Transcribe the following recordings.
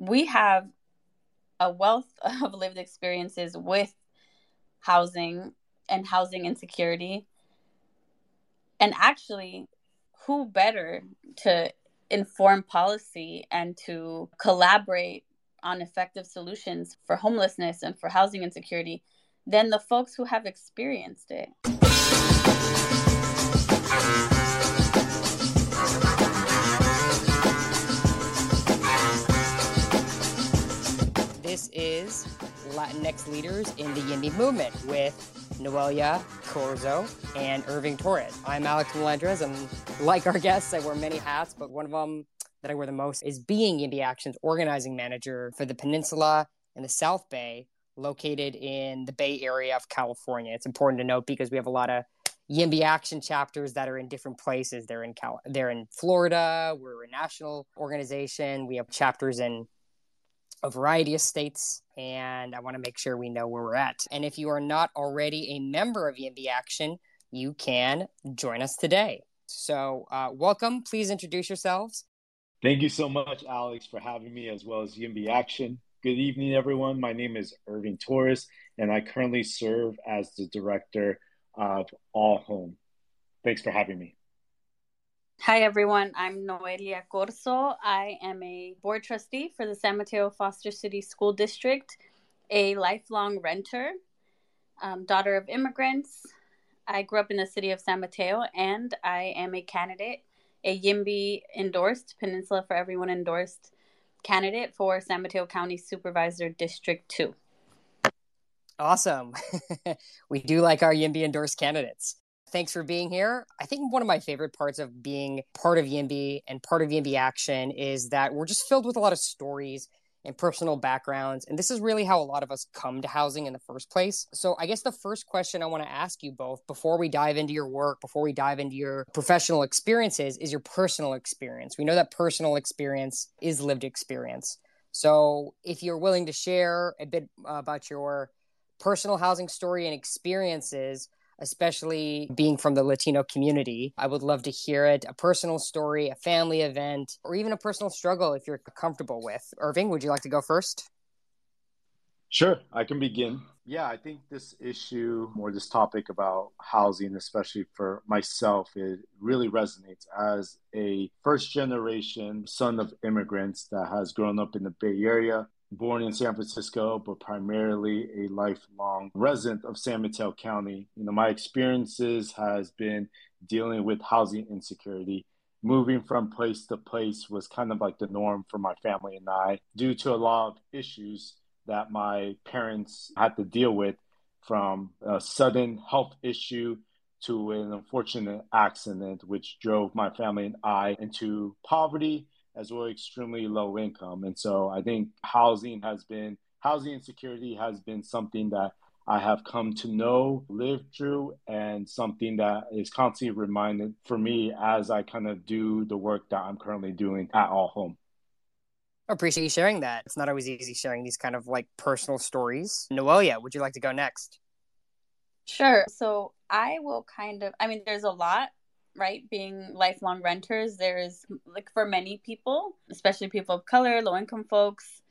we have a wealth of lived experiences with housing and housing insecurity. And actually, who better to inform policy and to collaborate on effective solutions for homelessness and for housing insecurity than the folks who have experienced it? This is Latinx Leaders in the Yimby Movement with Noelia Corzo and Irving Torres. I'm Alex Melendrez, and like our guests, I wear many hats, but one of them that I wear the most is being Yimby Action's organizing manager for the Peninsula and the South Bay, located in the Bay Area of California. It's important to note because we have a lot of Yimby Action chapters that are in different places. They're in Cal- they're in Florida. We're a national organization. We have chapters in a variety of states, and I want to make sure we know where we're at. And if you are not already a member of Yimby Action, you can join us today. So, uh, welcome. Please introduce yourselves. Thank you so much, Alex, for having me, as well as Yimby Action. Good evening, everyone. My name is Irving Torres, and I currently serve as the director of All Home. Thanks for having me. Hi, everyone. I'm Noelia Corzo. I am a board trustee for the San Mateo Foster City School District, a lifelong renter, um, daughter of immigrants. I grew up in the city of San Mateo, and I am a candidate, a YIMBY endorsed, Peninsula for Everyone endorsed candidate for San Mateo County Supervisor District 2. Awesome. we do like our YIMBY endorsed candidates. Thanks for being here. I think one of my favorite parts of being part of YIMBY and part of YIMBY Action is that we're just filled with a lot of stories and personal backgrounds. And this is really how a lot of us come to housing in the first place. So, I guess the first question I want to ask you both before we dive into your work, before we dive into your professional experiences, is your personal experience. We know that personal experience is lived experience. So, if you're willing to share a bit uh, about your personal housing story and experiences, especially being from the Latino community. I would love to hear it a personal story, a family event, or even a personal struggle if you're comfortable with. Irving, would you like to go first? Sure, I can begin. Yeah, I think this issue or this topic about housing, especially for myself, it really resonates as a first generation son of immigrants that has grown up in the Bay Area born in San Francisco, but primarily a lifelong resident of San Mateo County. You know, my experiences has been dealing with housing insecurity. Moving from place to place was kind of like the norm for my family and I, due to a lot of issues that my parents had to deal with, from a sudden health issue to an unfortunate accident, which drove my family and I into poverty as well extremely low income. And so I think housing has been housing insecurity has been something that I have come to know, live through, and something that is constantly reminded for me as I kind of do the work that I'm currently doing at All Home. I appreciate you sharing that. It's not always easy sharing these kind of like personal stories. Noelia, would you like to go next? Sure. So I will kind of, I mean, there's a lot right being lifelong renters there's like for many people especially people of color low income folks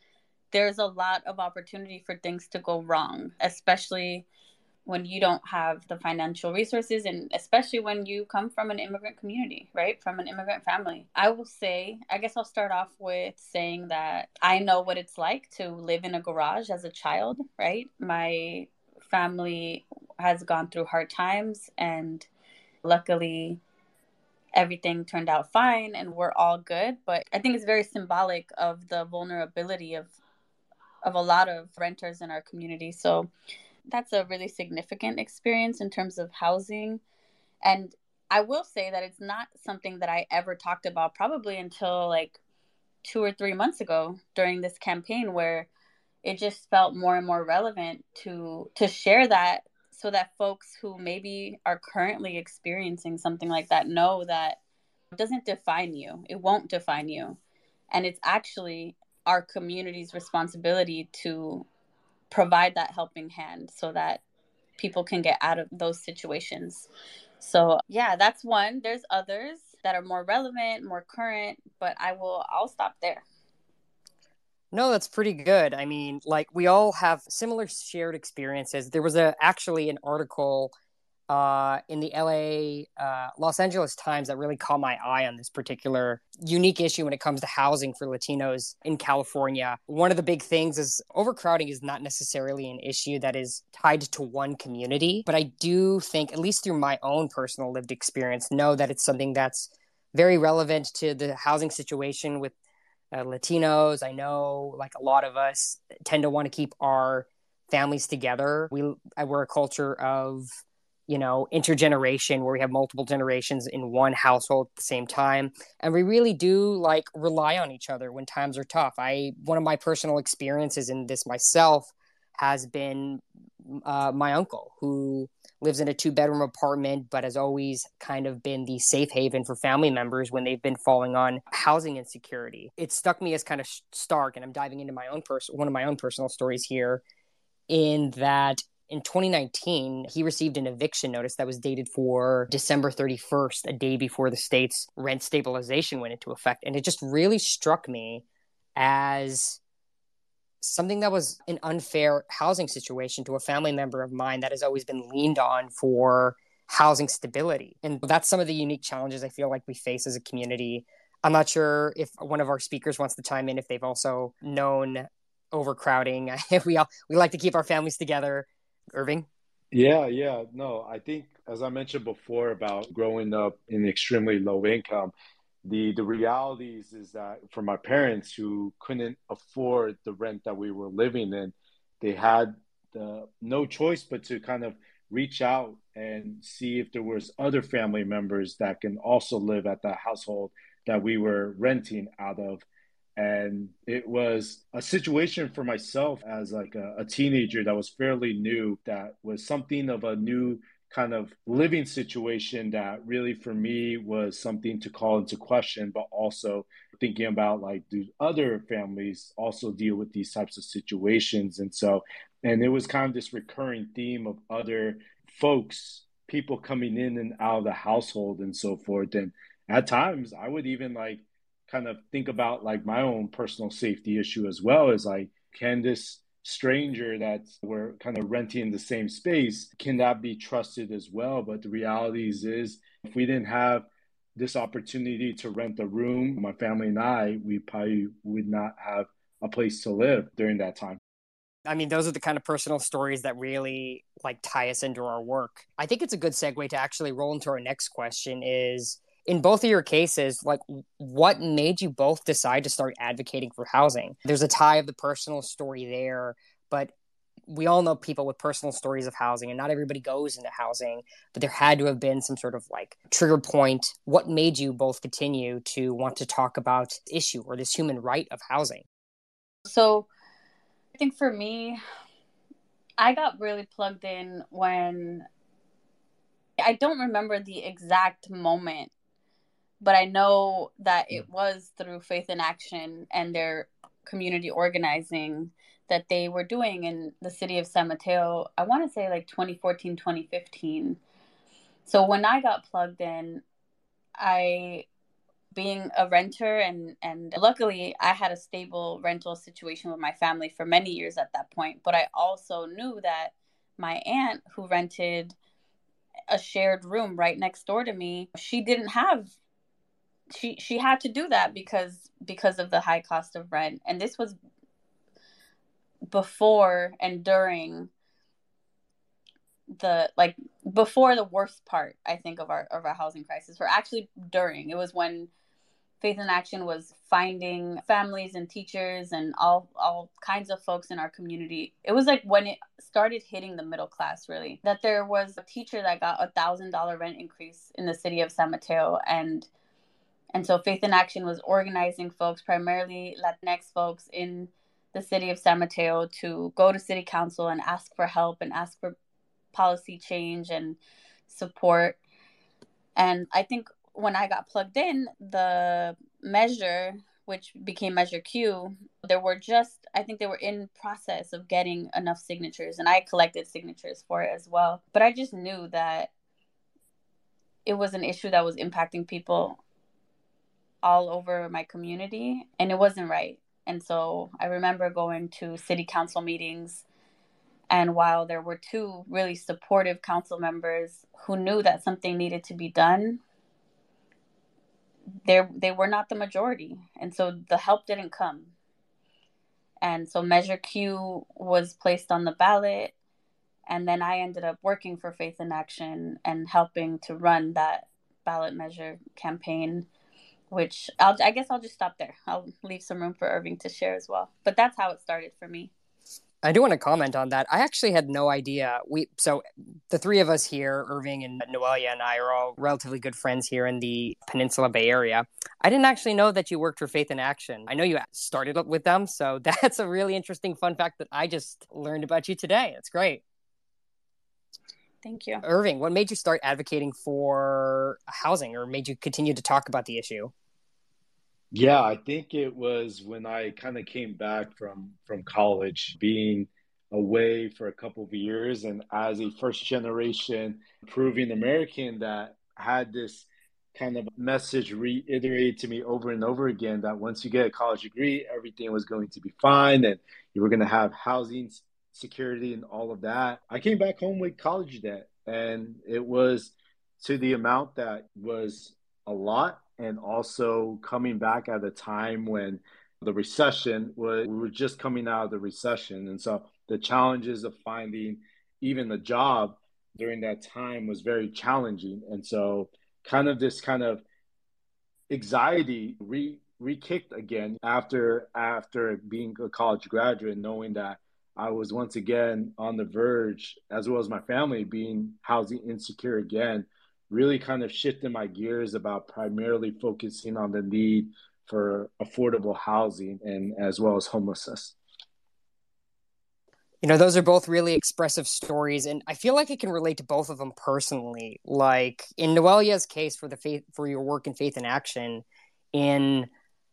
there's a lot of opportunity for things to go wrong especially when you don't have the financial resources and especially when you come from an immigrant community right from an immigrant family. I will say i guess i'll start off with saying that i know what it's like to live in a garage as a child right? My family has gone through hard times and luckily everything turned out fine and we're all good but i think it's very symbolic of the vulnerability of of a lot of renters in our community. So that's a really significant experience in terms of housing. And i will say that it's not something that i ever talked about probably until like two or three months ago during this campaign where it just felt more and more relevant to to share that so that folks who maybe are currently experiencing something like that know that it doesn't define you. It won't define you. And it's actually our community's responsibility to provide that helping hand so that people can get out of those situations. So, yeah, that's one. There's others that are more relevant, more current, but I will I'll stop there. No, that's pretty good. I mean, like we all have similar shared experiences. There was a actually an article uh, in the LA uh, Los Angeles Times that really caught my eye on this particular unique issue when it comes to housing for Latinos in California. One of the big things is overcrowding is not necessarily an issue that is tied to one community, but I do think, at least through my own personal lived experience, know that it's something that's very relevant to the housing situation with uh, Latinos. I know like a lot of us tend to want to keep our families together. We we're a culture of you know intergeneration where we have multiple generations in one household at the same time and we really do like rely on each other when times are tough i one of my personal experiences in this myself has been uh, my uncle who lives in a two bedroom apartment, but has always kind of been the safe haven for family members when they've been falling on housing insecurity. It stuck me as kind of stark, and I'm diving into my own person, one of my own personal stories here, in that in 2019, he received an eviction notice that was dated for December 31st, a day before the state's rent stabilization went into effect. And it just really struck me as something that was an unfair housing situation to a family member of mine that has always been leaned on for housing stability. And that's some of the unique challenges I feel like we face as a community. I'm not sure if one of our speakers wants to chime in if they've also known overcrowding. we all we like to keep our families together. Irving? Yeah, yeah. No, I think as I mentioned before about growing up in extremely low income, the the realities is that for my parents who couldn't afford the rent that we were living in, they had the, no choice but to kind of reach out and see if there was other family members that can also live at the household that we were renting out of. And it was a situation for myself as like a, a, teenager that was fairly new that was something of a new kind of living situation that really for me was something to call into question, but also thinking about like, do other families also deal with these types of situations? And so, and it was kind of this recurring theme of other folks, people coming in and out of the household and so forth. And at times, I would even like kind of think about like my own personal safety issue as well as like, can this stranger that we're kind of renting the same space, can that be trusted as well? But the reality is, is if we didn't have this opportunity to rent a room, my family and I, we probably would not have a place to live during that time. I mean, those are the kind of personal stories that really like tie us into our work. I think it's a good segue to actually roll into our next question is in both of your cases, like what made you both decide to start advocating for housing? There's a tie of the personal story there, but we all know people with personal stories of housing and not everybody goes into housing but there had to have been some sort of like trigger point what made you both continue to want to talk about the issue or this human right of housing so i think for me i got really plugged in when i don't remember the exact moment but I know that it mm. was through Faith in Action and their community organizing that they were doing in the city of San Mateo, I want to say like 2014, 2015. So when I got plugged in, I being a renter and and luckily I had a stable rental situation with my family for many years at that point, but I also knew that my aunt who rented a shared room right next door to me, she didn't have she she had to do that because because of the high cost of rent. And this was before and during the like before the worst part i think of our of our housing crisis or actually during. It was when faith in action was finding families and teachers and all all kinds of folks in our community. It was like when it started hitting the middle class really that there was a teacher that got a thousand dollar rent increase in the city of san mateo. And and so Faith in Action was organizing folks, primarily Latinx folks in the city of San Mateo, to go to city council and ask for help and ask for policy change and support. And I think when I got plugged in, the measure, which became Measure Q, there were just, I think they were in process of getting enough signatures. And I collected signatures for it as well. But I just knew that it was an issue that was impacting people all over my community and it wasn't right And so I remember going to city council meetings. And while there were two really supportive council members who knew that something needed to be done, they they were not the majority. And so the help didn't come. And so Measure Q was placed on the ballot. And then I ended up working for Faith in Action and helping to run that ballot measure campaign which I'll, I guess I'll just stop there. I'll leave some room for Irving to share as well. But that's how it started for me. I do want to comment on that. I actually had no idea. We so the three of us here, Irving and Noelia and I are all relatively good friends here in the Peninsula Bay Area. I didn't actually know that you worked for Faith in Action. I know you started with them, so that's a really interesting fun fact that I just learned about you today. It's great. Thank you. Irving, what made you start advocating for housing or made you continue to talk about the issue? Yeah, I think it was when I kind of came back from from college, being away for a couple of years, and as a first generation Peruvian American that had this kind of message reiterated to me over and over again that once you get a college degree, everything was going to be fine, and you were going to have housing security and all of that. I came back home with college debt, and it was to the amount that was a lot and also coming back at a time when the recession was we were just coming out of the recession and so the challenges of finding even a job during that time was very challenging and so kind of this kind of anxiety re re-kicked again after after being a college graduate knowing that I was once again on the verge as well as my family being housing insecure again really kind of shifted my gears about primarily focusing on the need for affordable housing and as well as homelessness. You know, those are both really expressive stories, and I feel like I can relate to both of them personally. Like in Noelia's case for the faith for your work in faith in action, in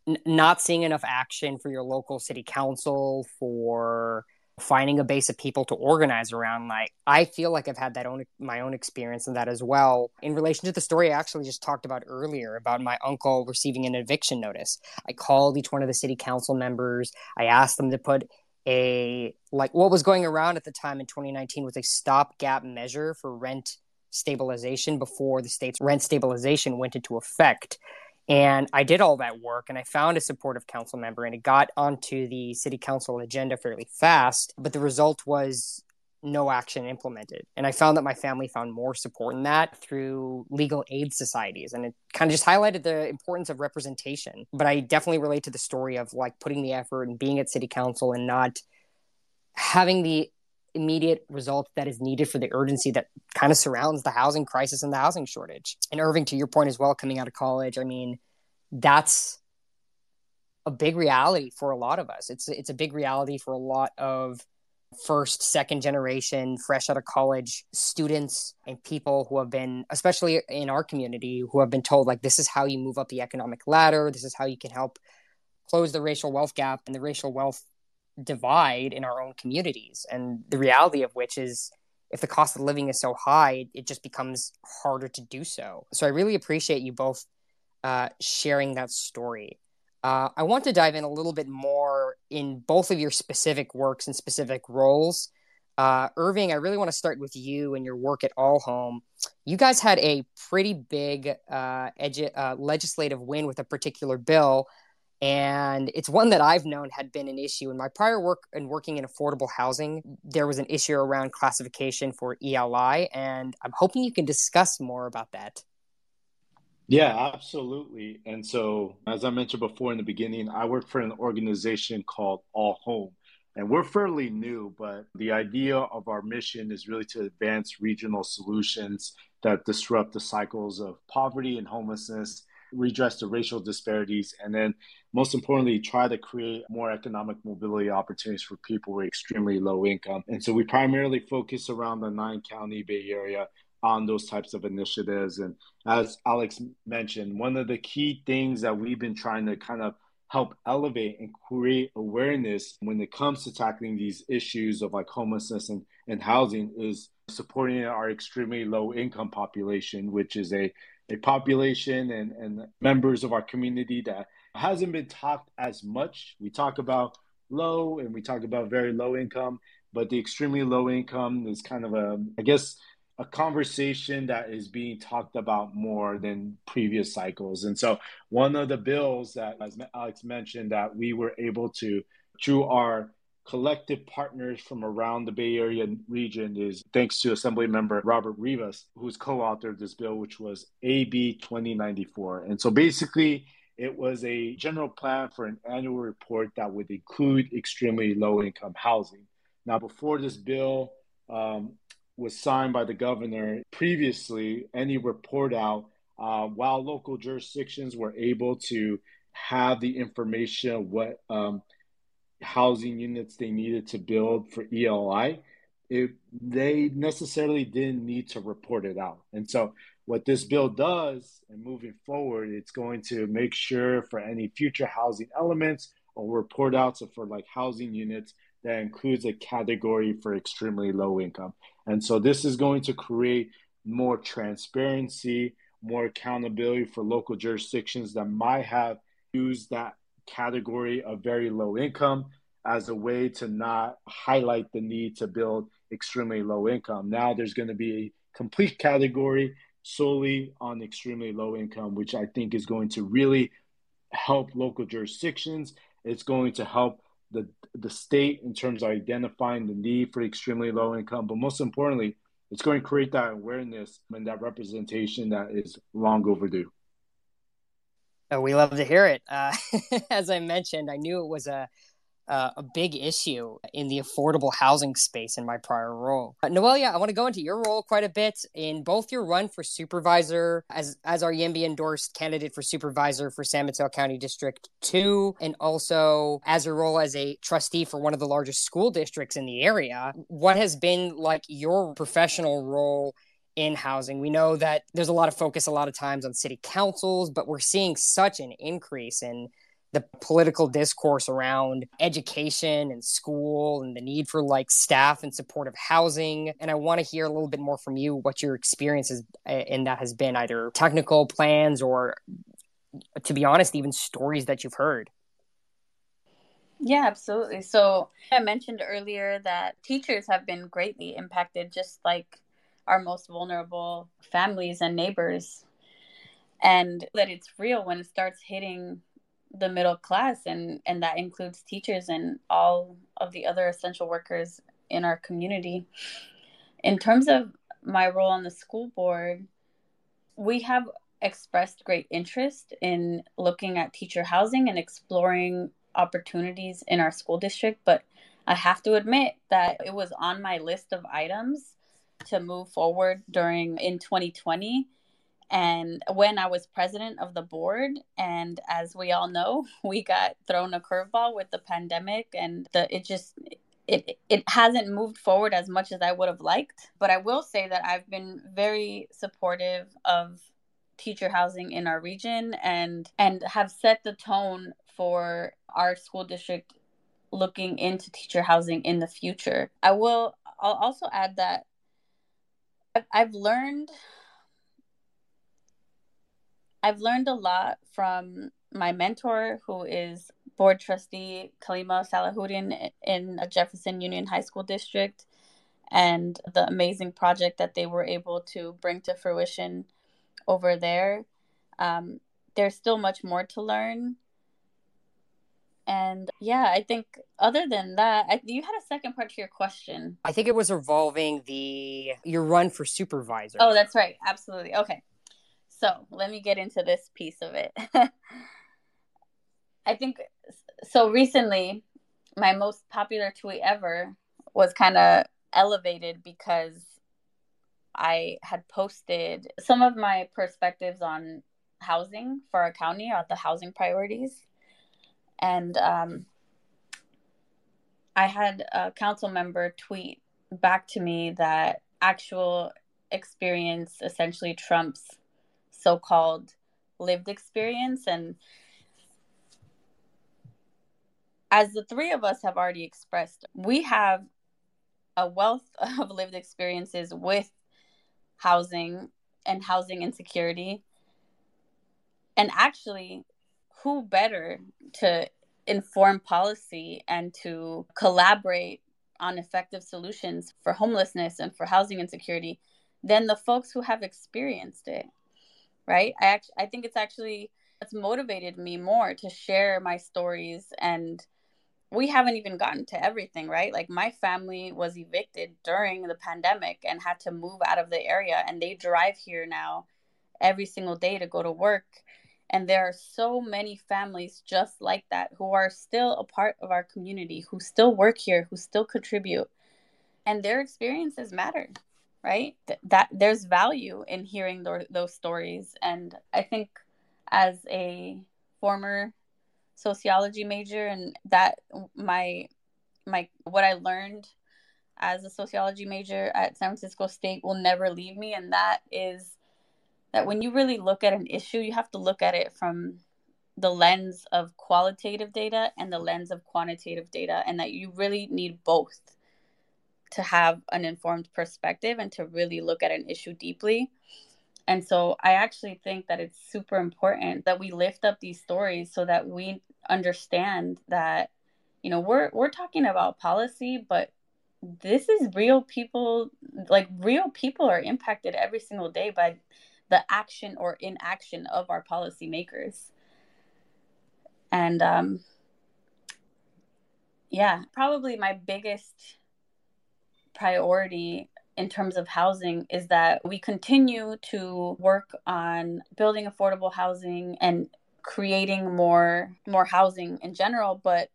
n- not seeing enough action for your local city council, for finding a base of people to organize around like i feel like i've had that own my own experience in that as well. In relation to the story i actually just talked about earlier about my uncle receiving an eviction notice i called each one of the city council members. I asked them to put a like what was going around at the time in 2019 was a stopgap measure for rent stabilization before the state's rent stabilization went into effect and I did all that work and I found a supportive council member and it got onto the city council agenda fairly fast. But the result was no action implemented. And I found that my family found more support in that through legal aid societies. And it kind of just highlighted the importance of representation. But I definitely relate to the story of like putting the effort and being at city council and not having the immediate result that is needed for the urgency that kind of surrounds the housing crisis and the housing shortage. And Irving, to your point as well, coming out of college, I mean, that's a big reality for a lot of us. It's it's a big reality for a lot of first, second generation, fresh out of college students and people who have been, especially in our community, who have been told like this is how you move up the economic ladder. This is how you can help close the racial wealth gap and the racial wealth divide in our own communities. And the reality of which is if the cost of living is so high, it just becomes harder to do so. So I really appreciate you both uh, sharing that story. Uh, I want to dive in a little bit more in both of your specific works and specific roles. Uh, Irving, I really want to start with you and your work at All Home. You guys had a pretty big uh, edu- uh, legislative win with a particular bill and it's one that I've known had been an issue in my prior work and working in affordable housing. There was an issue around classification for ELI, and I'm hoping you can discuss more about that. Yeah, absolutely. And so, as I mentioned before in the beginning, I work for an organization called All Home. And we're fairly new, but the idea of our mission is really to advance regional solutions that disrupt the cycles of poverty and homelessness redress the racial disparities, and then most importantly, try to create more economic mobility opportunities for people with extremely low income. And so we primarily focus around the nine county Bay Area on those types of initiatives. And as Alex mentioned, one of the key things that we've been trying to kind of help elevate and create awareness when it comes to tackling these issues of like homelessness and, and housing is supporting our extremely low income population, which is a a population and, and members of our community that hasn't been talked as much. We talk about low and we talk about very low income, but the extremely low income is kind of a, I guess, a conversation that is being talked about more than previous cycles. And so, one of the bills that, as Alex mentioned, that we were able to, through our collective partners from around the Bay Area region, is thanks to Assembly Member Robert Rivas, who's co authored this bill, which was AB 2094. And so, basically, it was a general plan for an annual report that would include extremely low income housing. Now, before this bill um, was signed by the governor, previously, any report out, uh, while local jurisdictions were able to have the information what um, housing units they needed to build for ELI, it, they necessarily didn't need to report it out. And so what this bill does and moving forward, it's going to make sure for any future housing elements or report outs for like housing units that includes a category for extremely low income. And so this is going to create more transparency, more accountability for local jurisdictions that might have used that category of very low income as a way to not highlight the need to build extremely low income. Now there's going to be a complete category solely on extremely low income, which I think is going to really help local jurisdictions. It's going to help the the state in terms of identifying the need for extremely low income, but most importantly, it's going to create that awareness and that representation that is long overdue. Oh, we love to hear it. Uh, as I mentioned, I knew it was a uh, a big issue in the affordable housing space in my prior role. Uh, Noelia, I want to go into your role quite a bit in both your run for supervisor as as our YIMBY endorsed candidate for supervisor for San Mateo County District 2 and also as your role as a trustee for one of the largest school districts in the area. What has been like your professional role in housing. We know that there's a lot of focus a lot of times on city councils, but we're seeing such an increase in the political discourse around education and school and the need for like staff and supportive housing. And I want to hear a little bit more from you what your experience is uh, in that has been either technical plans or, to be honest, even stories that you've heard. Yeah, absolutely. So I mentioned earlier that teachers have been greatly impacted, just like our most vulnerable families and neighbors. And that it's real when it starts hitting the middle class and and that includes teachers and all of the other essential workers in our community in terms of my role on the school board we have expressed great interest in looking at teacher housing and exploring opportunities in our school district but i have to admit that it was on my list of items to move forward during in 2020 and when I was president of the board, and as we all know, we got thrown a curveball with the pandemic, and the it just it it hasn't moved forward as much as I would have liked. But I will say that I've been very supportive of teacher housing in our region and and have set the tone for our school district looking into teacher housing in the future. I will I'll also add that I've learned I've learned a lot from my mentor, who is board trustee Kalima Salahuddin in a Jefferson Union High School district, and the amazing project that they were able to bring to fruition over there. Um, there's still much more to learn. And yeah, I think other than that, I, you had a second part to your question. I think it was revolving the your run for supervisor. Oh, that's right. Absolutely. Okay. So let me get into this piece of it. I think so. Recently, my most popular tweet ever was kind of elevated because I had posted some of my perspectives on housing for our county, or the housing priorities. And um, I had a council member tweet back to me that actual experience essentially trumps so-called lived experience. And as the three of us have already expressed we have a wealth of lived experiences with housing and housing insecurity. And actually who better to inform policy and to collaborate on effective solutions for homelessness and for housing insecurity than the folks who have experienced it right? I actually i think it's actually it's motivated me more to share my stories and we haven't even gotten to everything right? Like my family was evicted during the pandemic and had to move out of the area and they drive here now every single day to go to work and there are so many families just like that who are still a part of our community, who still work here, who still contribute. And their experiences matter, right? Th- that there's value in hearing th- those stories. And I think as a former sociology major and that my my what I learned as a sociology major at San Francisco State will never leave me and that is that when you really look at an issue, you have to look at it from the lens of qualitative data and the lens of quantitative data, and that you really need both to have an informed perspective and to really look at an issue deeply. And so I actually think that it's super important that we lift up these stories so that we understand that you know we're we're talking about policy but this is real people like real people are impacted every single day by the action or inaction of our policymakers. And um, yeah, probably my biggest priority in terms of housing is that we continue to work on building affordable housing and creating more more housing in general but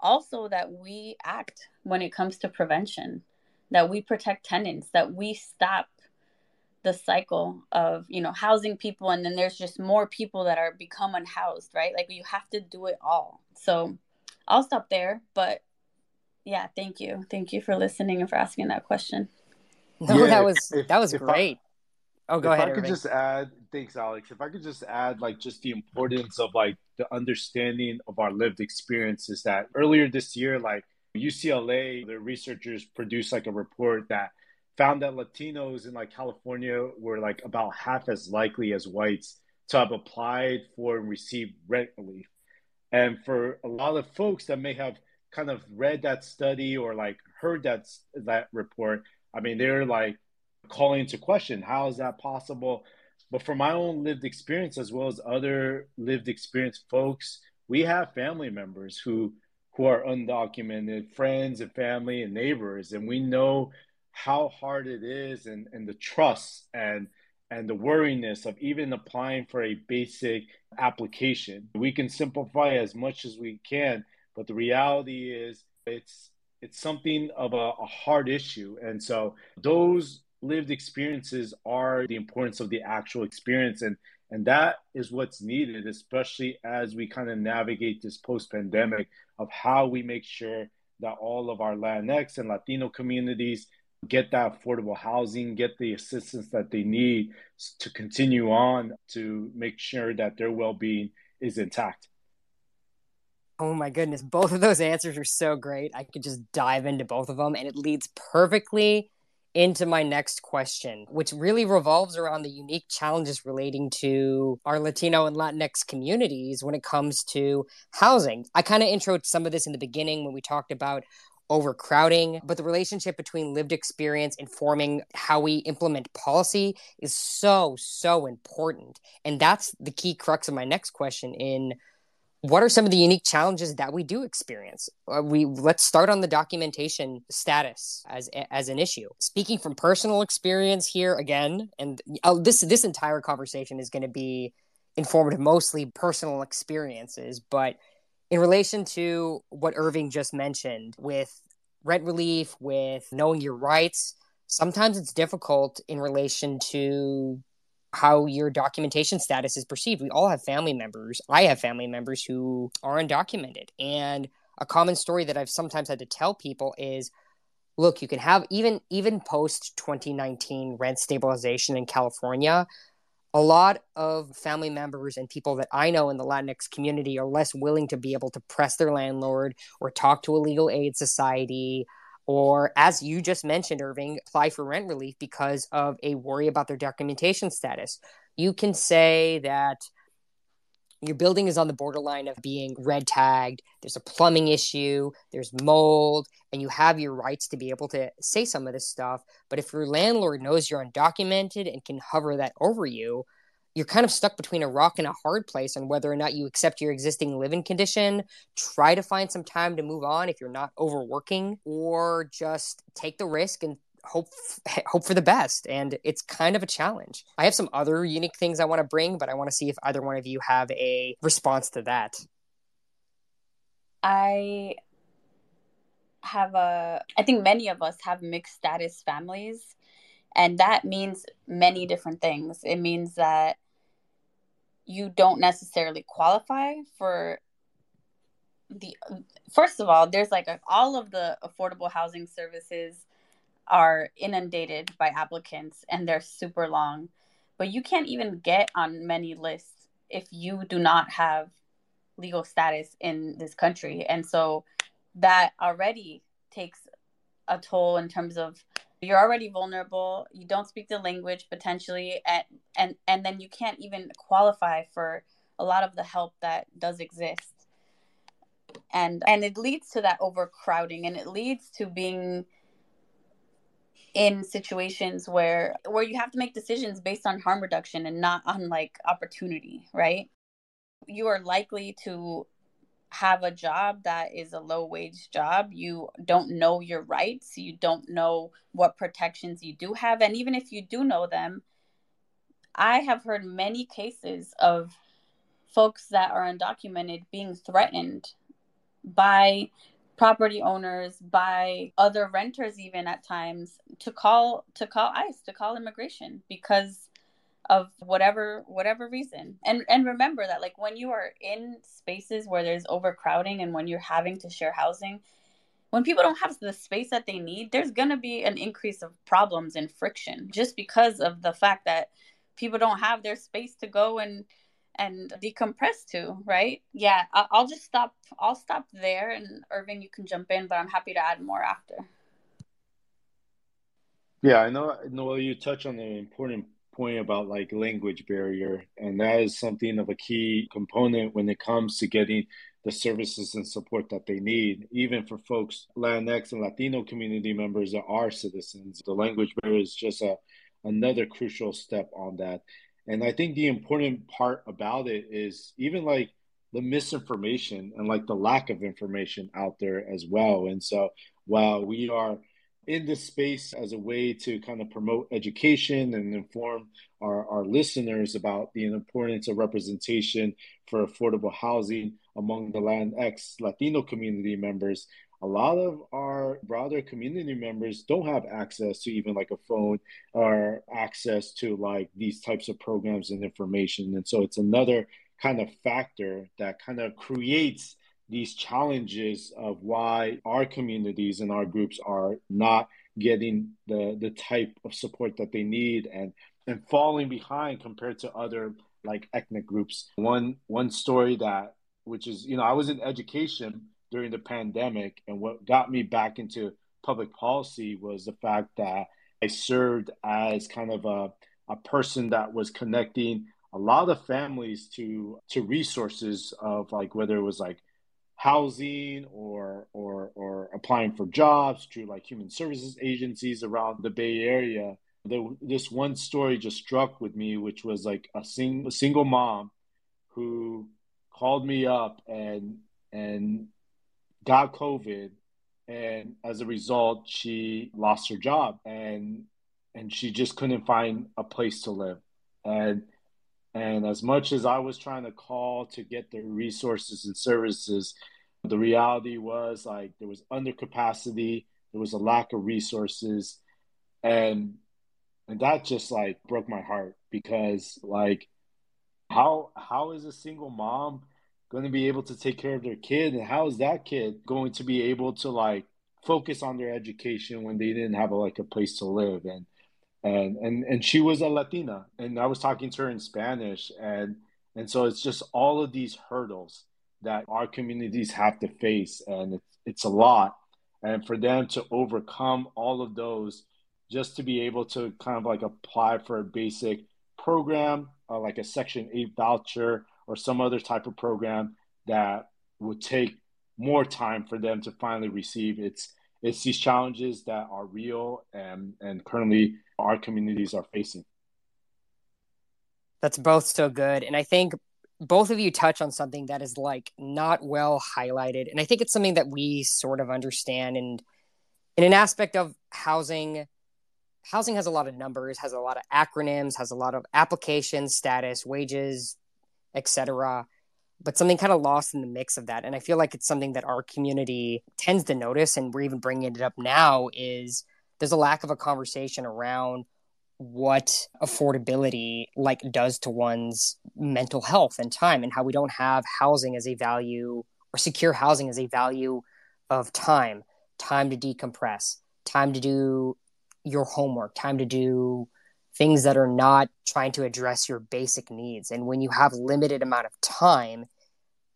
also that we act when it comes to prevention that we protect tenants that we stop the cycle of you know housing people and then there's just more people that are become unhoused right? Like you have to do it all. So i'll stop there but yeah thank you. Thank you for listening and for asking that question. No yeah, that was if, that was great I, oh go if ahead i could just add thanks alex. If i could just add like just the importance of like the understanding of our lived experiences that earlier this year like ucla the researchers produced like a report that found that Latinos in like California were like about half as likely as whites to have applied for and received rent relief. And for a lot of folks that may have kind of read that study or like heard that that report, I mean, they're like calling into question how is that possible? But from my own lived experience as well as other lived experience folks, we have family members who who are undocumented, friends and family and neighbors, and we know how hard it is and, and the trust and and the worriness of even applying for a basic application. We can simplify as much as we can, but the reality is it's it's something of a, a hard issue. And so those lived experiences are the importance of the actual experience and and that is what's needed especially as we kind of navigate this post pandemic of how we make sure that all of our latinx and latino communities get that affordable housing, get the assistance that they need to continue on to make sure that their well being is intact. Oh my goodness, both of those answers are so great. I could just dive into both of them, and it leads perfectly into my next question, which really revolves around the unique challenges relating to our Latino and Latinx communities when it comes to housing. I kind of introed some of this in the beginning when we talked about overcrowding, but the relationship between lived experience informing how we implement policy is so, so important. And that's the key crux of my next question in what are some of the unique challenges that we do experience uh, we let's start on the documentation status as as an issue speaking from personal experience here again and uh, this this entire conversation is going to be informative mostly personal experiences but in relation to what Irving just mentioned with rent relief, with knowing your rights, sometimes it's difficult in relation to how your documentation status is perceived. We all have family members. I have family members who are undocumented. And a common story that I've sometimes had to tell people is look, you can have even even post 2019 rent stabilization in California, a lot of family members and people that I know in the Latinx community are less willing to be able to press their landlord or talk to a legal aid society or, as you just mentioned, Irving, apply for rent relief because of a worry about their documentation status. You can say that your building is on the borderline of being red tagged, there's a plumbing issue, there's mold, and you have your rights to be able to say some of this stuff. But if your landlord knows you're undocumented and can hover that over you, you're kind of stuck between a rock and a hard place on whether or not you accept your existing living condition, try to find some time to move on if you're not overworking, or just take the risk and hope hope for the best and it's kind of a challenge. I have some other unique things i want to bring but i want to see if either one of you have a response to that. I have a i think many of us have mixed status families and that means many different things. It means that you don't necessarily qualify for the first of all there's like a, all of the affordable housing services are inundated by applicants and they're super long. But you can't even get on many lists if you do not have legal status in this country. And so that already takes a toll in terms of you're already vulnerable, you don't speak the language potentially and and and then you can't even qualify for a lot of the help that does exist. And and it leads to that overcrowding and it leads to being in situations where where you have to make decisions based on harm reduction and not on like opportunity right? You are likely to have a job that is a low wage job. You don't know your rights. You don't know what protections you do have. And even if you do know them i have heard many cases of folks that are undocumented being threatened by property owners by other renters even at times to call to call ice to call immigration because of whatever whatever reason. And and remember that like when you are in spaces where there's overcrowding and when you're having to share housing when people don't have the space that they need there's going to be an increase of problems and friction just because of the fact that people don't have their space to go and and decompress to right? Yeah i'll just stop i'll stop there and irving you can jump in but i'm happy to add more after. Yeah i know noel you touch on an important point about like language barrier and that is something of a key component when it comes to getting the services and support that they need even for folks latinx and latino community members that are citizens. The language barrier is just a another crucial step on that and I think the important part about it is even like the misinformation and like the lack of information out there as well. And so while we are in this space as a way to kind of promote education and inform our, our listeners about the importance of representation for affordable housing among the Latinx Latino community members, a lot of our broader community members don't have access to even like a phone or access to like these types of programs and information. And so it's another kind of factor that kind of creates these challenges of why our communities and our groups are not getting the the type of support that they need and and falling behind compared to other like ethnic groups. One one story that which is you know I was in education during the pandemic. And what got me back into public policy was the fact that I served as kind of a, a person that was connecting a lot of families to to resources of like whether it was like housing or or or applying for jobs through like human services agencies around the Bay Area. The, this one story just struck with me, which was like a, sing, a single mom who called me up and and got COVID, and as a result, she lost her job, and and she just couldn't find a place to live, and and as much as I was trying to call to get the resources and services, the reality was like there was under capacity, there was a lack of resources, and and that just like broke my heart because like how how is a single mom going to be able to take care of their kid and how is that kid going to be able to like focus on their education when they didn't have a, like a place to live? And and and and she was a latina and i was talking to her in spanish and and so it's just all of these hurdles that our communities have to face and it's, it's a lot. And for them to overcome all of those just to be able to kind of like apply for a basic program uh, like a section 8 voucher or some other type of program that would take more time for them to finally receive. It's it's these challenges that are real and and currently our communities are facing. That's both so good, and I think both of you touch on something that is like not well highlighted, and I think it's something that we sort of understand and in an aspect of housing housing has a lot of numbers has a lot of acronyms has a lot of application status wages etc but something kind of lost in the mix of that. And i feel like it's something that our community tends to notice and we're even bringing it up now is there's a lack of a conversation around what affordability like does to one's mental health and time and how we don't have housing as a value or secure housing as a value of time. Time to decompress. Time to do your homework. Time to do things that are not trying to address your basic needs. And when you have limited amount of time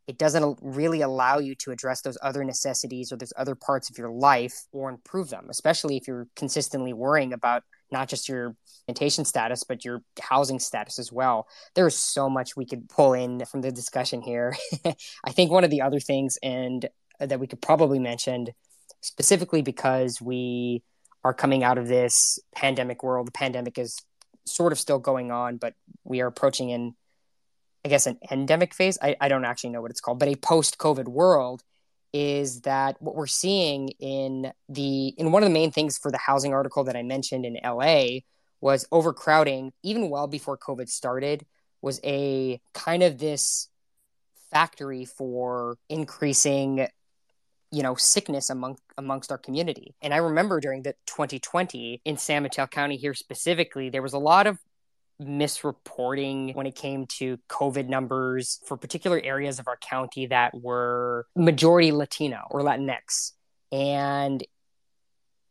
it doesn't really allow you to address those other necessities or those other parts of your life or improve them especially if you're consistently worrying about not just your orientation status but your housing status as well. There's so much we could pull in from the discussion here. I think one of the other things and uh, that we could probably mention specifically because we are coming out of this pandemic world the pandemic is sort of still going on, but we are approaching in, I guess, an endemic phase. I, I don't actually know what it's called, but a post COVID world is that what we're seeing in the in one of the main things for the housing article that I mentioned in LA was overcrowding even well before COVID started was a kind of this factory for increasing you know sickness among amongst our community. And i remember during the 2020 in san mateo county here specifically there was a lot of misreporting when it came to covid numbers for particular areas of our county that were majority latino or latinx. And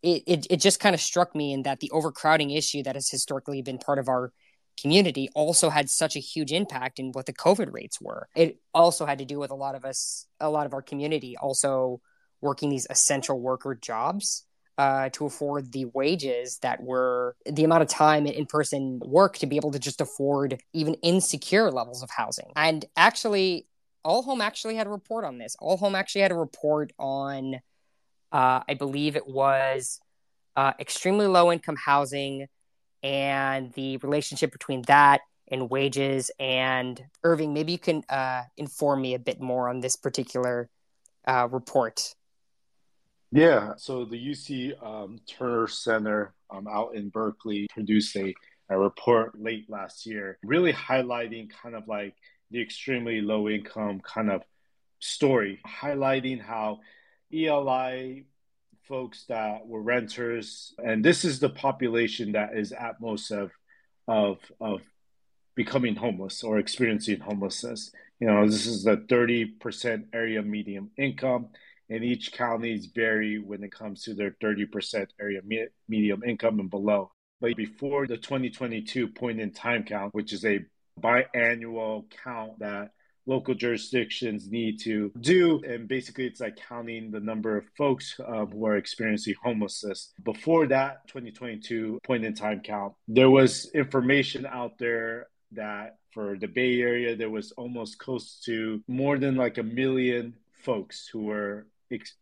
it, it, it just kind of struck me in that the overcrowding issue that has historically been part of our community also had such a huge impact in what the COVID rates were. It also had to do with a lot of us, a lot of our community also working these essential worker jobs uh, to afford the wages that were the amount of time in person work to be able to just afford even insecure levels of housing. And actually, All Home actually had a report on this. All Home actually had a report on, uh, I believe it was uh, extremely low income housing and the relationship between that and wages. And Irving, maybe you can uh, inform me a bit more on this particular uh, report. Yeah, so the UC um, Terner Center um, out in Berkeley produced a, a report late last year, really highlighting kind of like the extremely low income kind of story, highlighting how ELI folks that were renters, and this is the population that is at most of of of becoming homeless or experiencing homelessness. You know, this is the 30% area median income, and each counties vary when it comes to their 30% area me- medium income and below. But before the 2022 point in time count, which is a biannual count that local jurisdictions need to do. And basically, it's like counting the number of folks um, who are experiencing homelessness. Before that 2022 point in time count, there was information out there that for the Bay Area, there was almost close to more than like a million folks who were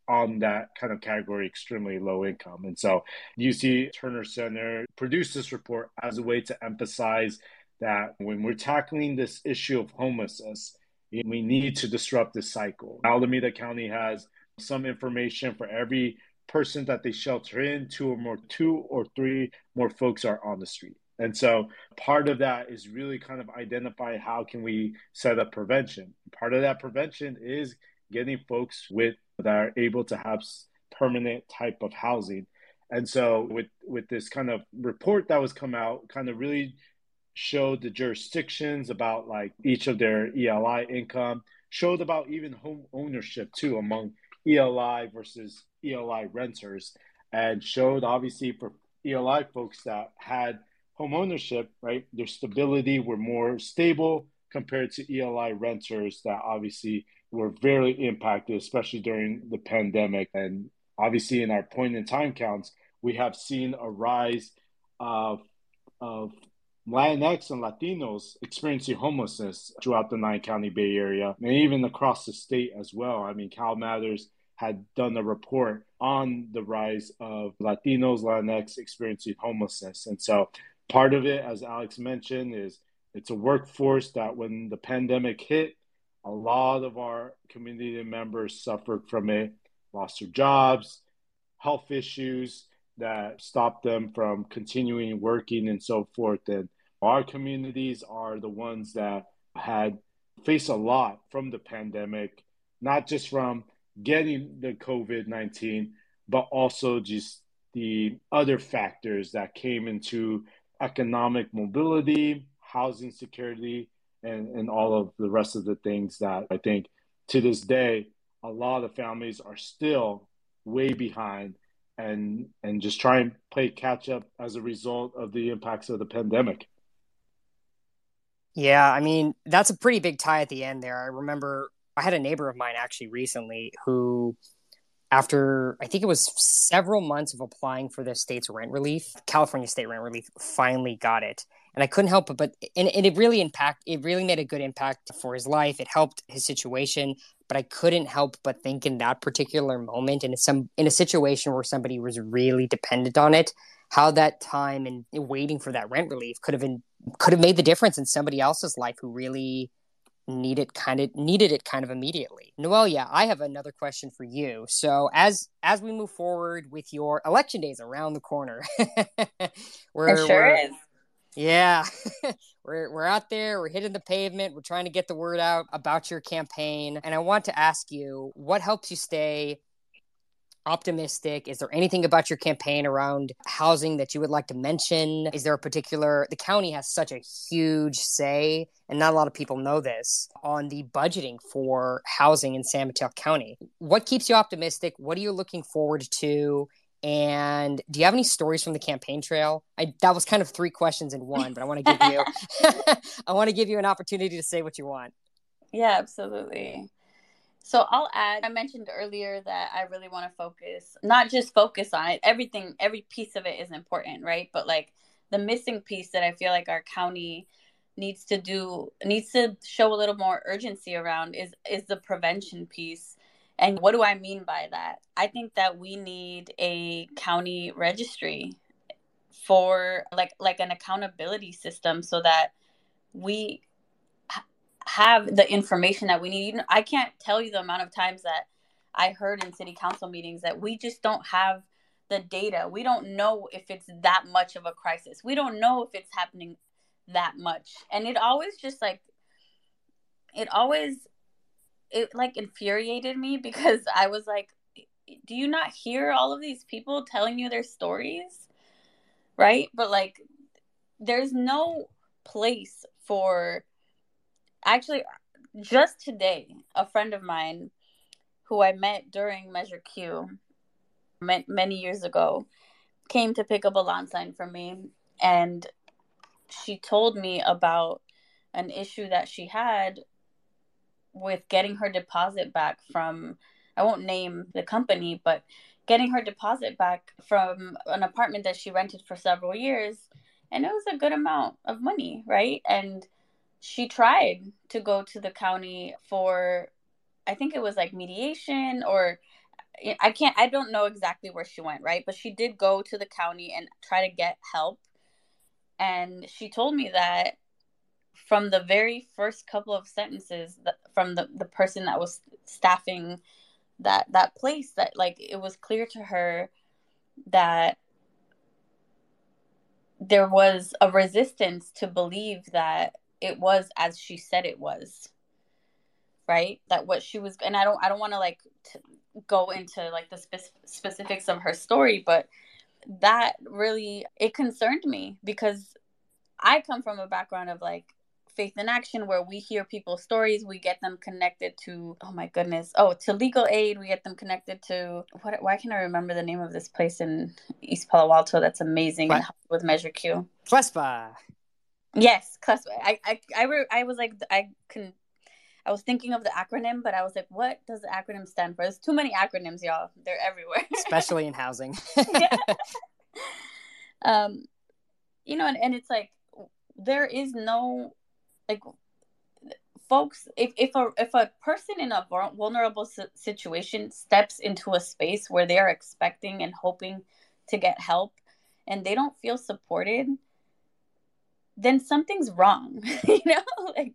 on that kind of category, extremely low income. And so UC Terner Center produced this report as a way to emphasize that when we're tackling this issue of homelessness, we need to disrupt this cycle. Alameda County has some information for every person that they shelter in, two or more, two or three more folks are on the street. And so part of that is really kind of identify how can we set up prevention. Part of that prevention is getting folks with that are able to have permanent type of housing. And so with with this kind of report that was come out, kind of really showed the jurisdictions about like each of their ELI income, showed about even home ownership too among ELI versus ELI renters, and showed obviously for ELI folks that had home ownership, right, their stability were more stable compared to ELI renters that obviously were very impacted, especially during the pandemic. And obviously, in our point in time counts, we have seen a rise of, of Latinx and Latinos experiencing homelessness throughout the nine county Bay Area and even across the state as well. I mean, Cal Matters had done a report on the rise of Latinos, Latinx experiencing homelessness. And so part of it, as Alex mentioned, is it's a workforce that when the pandemic hit, a lot of our community members suffered from it, lost their jobs, health issues that stopped them from continuing working and so forth. And our communities are the ones that had faced a lot from the pandemic, not just from getting the COVID 19, but also just the other factors that came into economic mobility, housing security, and, and all of the rest of the things that I think to this day, a lot of families are still way behind and and just try and play catch up as a result of the impacts of the pandemic. Yeah, I mean, that's a pretty big tie at the end there. I remember I had a neighbor of mine actually recently who after I think it was several months of applying for the state's rent relief, California state rent relief finally got it. And I couldn't help but and, and it really impact it really made a good impact for his life. It helped his situation, but I couldn't help but think in that particular moment in some in a situation where somebody was really dependent on it, how that time and waiting for that rent relief could have been could have made the difference in somebody else's life who really needed kind of needed it kind of immediately. Noelle, yeah, I have another question for you. So as as we move forward with your election days around the corner, we're, it sure we're, is. Yeah, we're we're out there. We're hitting the pavement. We're trying to get the word out about your campaign. And I want to ask you, what helps you stay optimistic? Is there anything about your campaign around housing that you would like to mention? Is there a particular, the county has such a huge say, and not a lot of people know this, on the budgeting for housing in San Mateo County. What keeps you optimistic? What are you looking forward to? And do you have any stories from the campaign trail? I, that was kind of three questions in one, but I want to give you, I want to give you an opportunity to say what you want. Yeah, absolutely. So I'll add, I mentioned earlier that I really want to focus, not just focus on it, everything, every piece of it is important, right? But like the missing piece that I feel like our county needs to do, needs to show a little more urgency around is is the prevention piece. And what do I mean by that? I think that we need a county registry for like like an accountability system so that we have the information that we need. I can't tell you the amount of times that I heard in city council meetings that we just don't have the data. We don't know if it's that much of a crisis. We don't know if it's happening that much. And it always just like it always it like infuriated me because I was like do you not hear all of these people telling you their stories? Right? But like there's no place for actually just today a friend of mine who i met during measure q met many years ago came to pick up a lawn sign for me and she told me about an issue that she had with getting her deposit back from i won't name the company but getting her deposit back from an apartment that she rented for several years and it was a good amount of money right? And she tried to go to the county for I think it was like mediation or I can't I don't know exactly where she went, right? But she did go to the county and try to get help. And she told me that from the very first couple of sentences that, from the, the person that was staffing that that place that like it was clear to her that there was a resistance to believe that it was as she said it was right? That what she was and i don't i don't want to like t- go into like the spe- specifics of her story but that really it concerned me because i come from a background of like faith in action where we hear people's stories we get them connected to oh my goodness oh to legal aid we get them connected to what why can i remember the name of this place in east palo alto that's amazing with measure q? Clespa. Yes, CLESPA. I I I, I was like I can I was thinking of the acronym, but I was like, what does the acronym stand for? There's too many acronyms, y'all. They're everywhere. Especially in housing. um, you know, and, and it's like there is no like folks if, if a if a person in a vulnerable situation steps into a space where they're expecting and hoping to get help and they don't feel supported then something's wrong you know? Like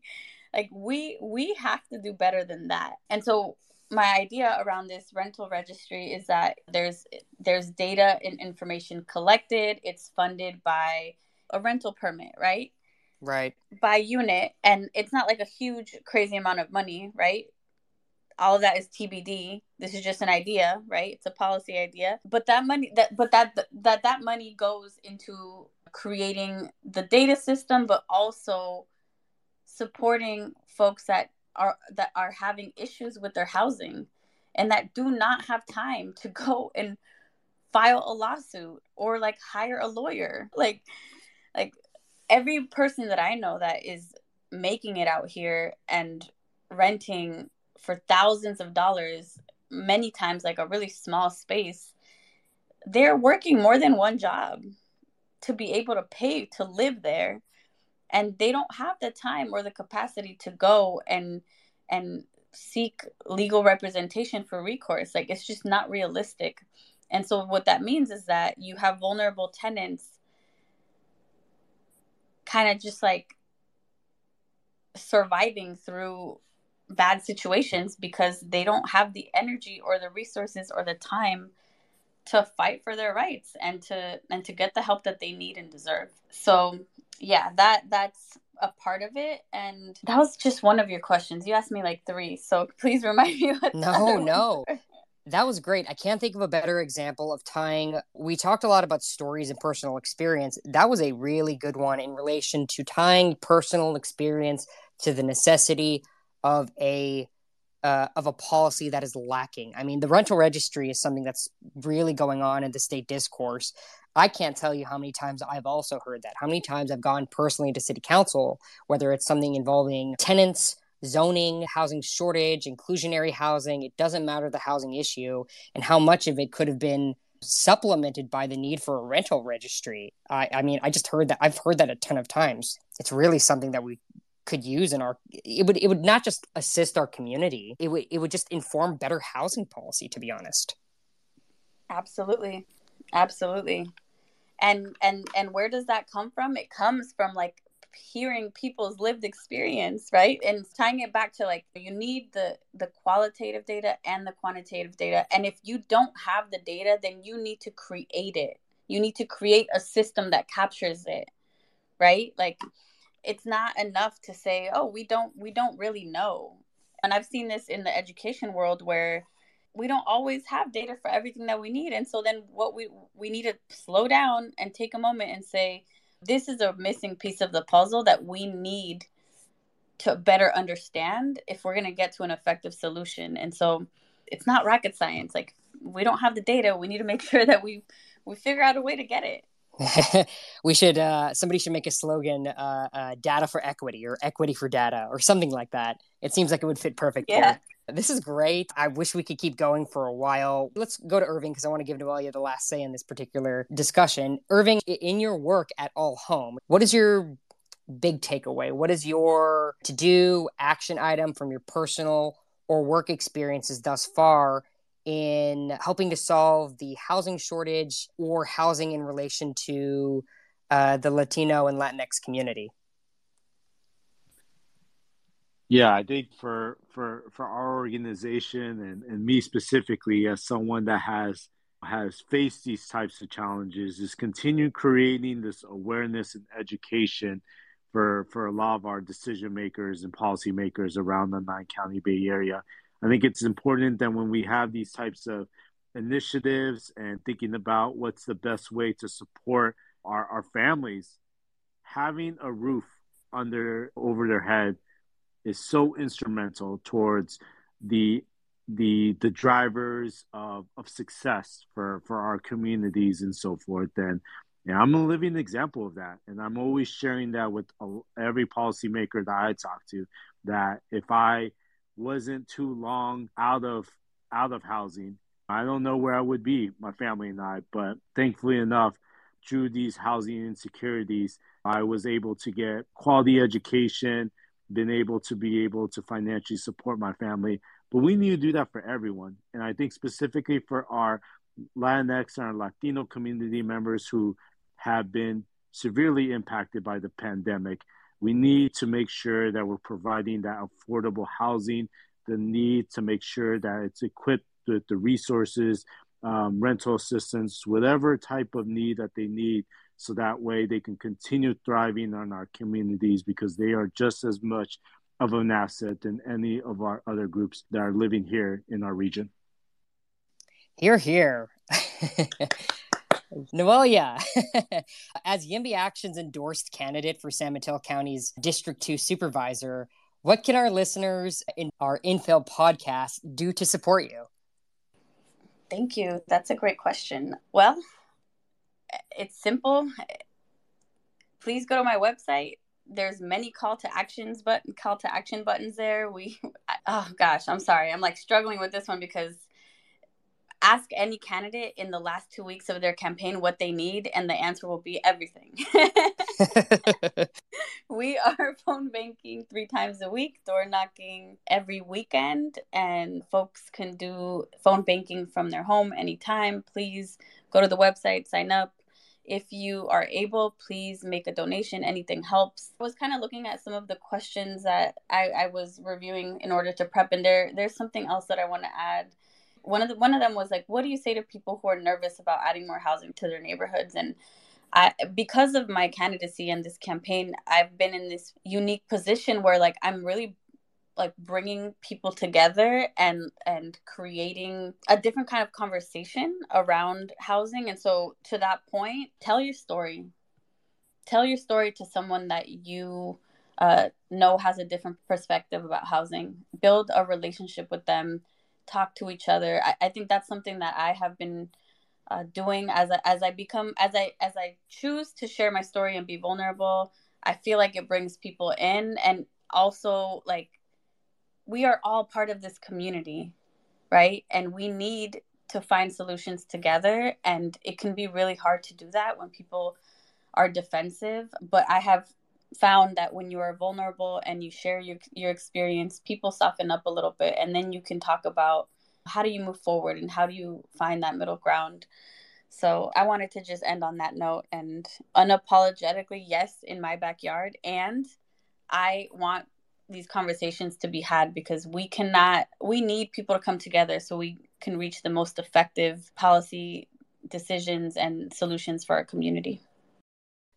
like we we have to do better than that. And so my idea around this rental registry is that there's there's data and information collected. It's funded by a rental permit right? Right. By unit. And it's not like a huge crazy amount of money right? All of that is tbd this is just an idea right? It's a policy idea. But that money that but that that that money goes into creating the data system but also supporting folks that are that are having issues with their housing and that do not have time to go and file a lawsuit or like hire a lawyer. Like like every person that i know that is making it out here and renting for thousands of dollars many times like a really small space they're working more than one job to be able to pay to live there. And they don't have the time or the capacity to go and and seek legal representation for recourse. Like it's just not realistic. And so what that means is that you have vulnerable tenants kind of just like surviving through bad situations because they don't have the energy or the resources or the time to fight for their rights and to and to get the help that they need and deserve. So yeah that that's a part of it. And that was just one of your questions. You asked me like three so please remind me what no no. that was great. I can't think of a better example of tying we talked a lot about stories and personal experience. That was a really good one in relation to tying personal experience to the necessity of a uh, of a policy that is lacking. I mean, the rental registry is something that's really going on in the state discourse. I can't tell you how many times I've also heard that. How many times I've gone personally to city council, whether it's something involving tenants, zoning, housing shortage, inclusionary housing, it doesn't matter the housing issue and how much of it could have been supplemented by the need for a rental registry. I, I mean, I just heard that. I've heard that a ton of times. It's really something that we could use in our it would it would not just assist our community. It would it would just inform better housing policy to be honest. Absolutely. Absolutely. And and and where does that come from? It comes from like hearing people's lived experience right? And tying it back to like you need the the qualitative data and the quantitative data. And if you don't have the data then you need to create it. You need to create a system that captures it right? Like it's not enough to say oh we don't we don't really know. And i've seen this in the education world where we don't always have data for everything that we need. And so then what we we need to slow down and take a moment and say this is a missing piece of the puzzle that we need to better understand if we're going to get to an effective solution. And so it's not rocket science. Like we don't have the data. We need to make sure that we we figure out a way to get it we should uh, somebody should make a slogan uh, uh, data for equity or equity for data or something like that. It seems like it would fit perfect yeah. this is great. I wish we could keep going for a while. Let's go to irving because i want to give Noelia the last say in this particular discussion. Irving in your work at all home what is your big takeaway? What is your to do action item from your personal or work experiences thus far in helping to solve the housing shortage or housing in relation to uh, the Latino and Latinx community? Yeah, I think for for for our organization and, and me specifically as someone that has has faced these types of challenges is continue creating this awareness and education for for a lot of our decision makers and policymakers around the nine county Bay Area I think it's important that when we have these types of initiatives and thinking about what's the best way to support our, our families, having a roof under over their head is so instrumental towards the the the drivers of, of success for for our communities and so forth and yeah, I'm a living example of that, and I'm always sharing that with every policymaker that I talk to. That if I wasn't too long out of out of housing. I don't know where I would be, my family and I, but thankfully enough, through these housing insecurities, I was able to get quality education, been able to be able to financially support my family. But we need to do that for everyone. And I think specifically for our Latinx and our Latino community members who have been severely impacted by the pandemic, we need to make sure that we're providing that affordable housing, the need to make sure that it's equipped with the resources, um, rental assistance, whatever type of need that they need so that way they can continue thriving on our communities because they are just as much of an asset than any of our other groups that are living here in our region. Here, here. Noelia, as YIMBY Action's endorsed candidate for San Mateo County's District 2 supervisor, what can our listeners in our Infill podcast do to support you? Thank you. That's a great question. Well, it's simple. Please go to my website. There's many call to actions but call to action buttons there. We oh gosh, I'm sorry. I'm like struggling with this one because ask any candidate in the last two weeks of their campaign what they need, and the answer will be everything. we are phone banking three times a week, door knocking every weekend, and folks can do phone banking from their home anytime. Please go to the website, sign up, if you are able, please make a donation. Anything helps. I was kind of looking at some of the questions that I, I was reviewing in order to prep, and there there's something else that I want to add. One of the one of them was like, what do you say to people who are nervous about adding more housing to their neighborhoods? And I, because of my candidacy and this campaign, I've been in this unique position where like I'm really like bringing people together and and creating a different kind of conversation around housing. And so to that point tell your story. Tell your story to someone that you uh, know has a different perspective about housing. Build a relationship with them talk to each other i, I think that's something that i have been uh, doing as I, as I become as I as I choose to share my story and be vulnerable I feel like it brings people in and also like we are all part of this community, right? And we need to find solutions together. And it can be really hard to do that when people are defensive. But I have found that when you are vulnerable and you share your, your experience, people soften up a little bit. And then you can talk about how do you move forward and how do you find that middle ground. So I wanted to just end on that note and unapologetically, yes, in my backyard. And I want these conversations to be had because we cannot we need people to come together so we can reach the most effective policy decisions and solutions for our community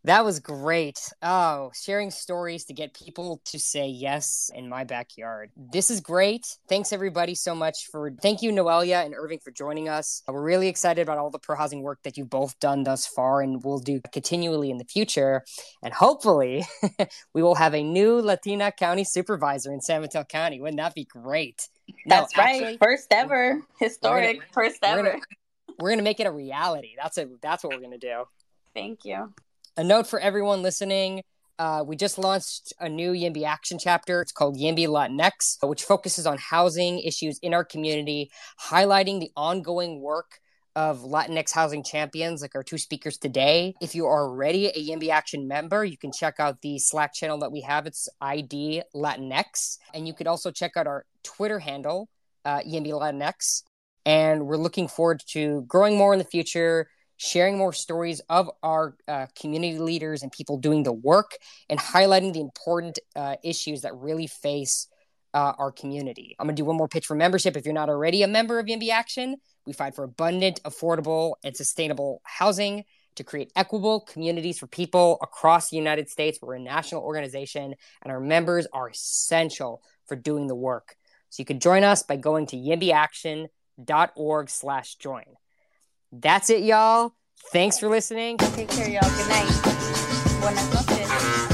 that was great. Oh, sharing stories to get people to say yes in my backyard. This is great. Thanks everybody so much for thank you Noelia and Irving for joining us. We're really excited about all the pro housing work that you've both done thus far and will do continually in the future. And hopefully we will have a new Latina county supervisor in San Mateo County. Wouldn't that be great? That's no, right. Actually, first ever. Historic. Gonna, first ever. We're gonna, we're gonna make it a reality. That's it. That's what we're gonna do. Thank you a note for everyone listening. Uh, we just launched a new YIMBY action chapter. It's called YIMBY Latinx, which focuses on housing issues in our community, highlighting the ongoing work of Latinx housing champions like our two speakers today. If you are already a YIMBY Action member, you can check out the Slack channel that we have. It's ID Latinx. And you could also check out our Twitter handle, uh, YIMBY Latinx. And we're looking forward to growing more in the future, sharing more stories of our uh, community leaders and people doing the work, and highlighting the important uh, issues that really face uh, our community. I'm going to do one more pitch for membership. If you're not already a member of YIMBY Action, we fight for abundant, affordable, and sustainable housing to create equitable communities for people across the United States. We're a national organization, and our members are essential for doing the work. So you can join us by going to yimbyaction.org slash join. That's it, y'all. Thanks for listening. Take care, y'all. Good night. Buenas noches.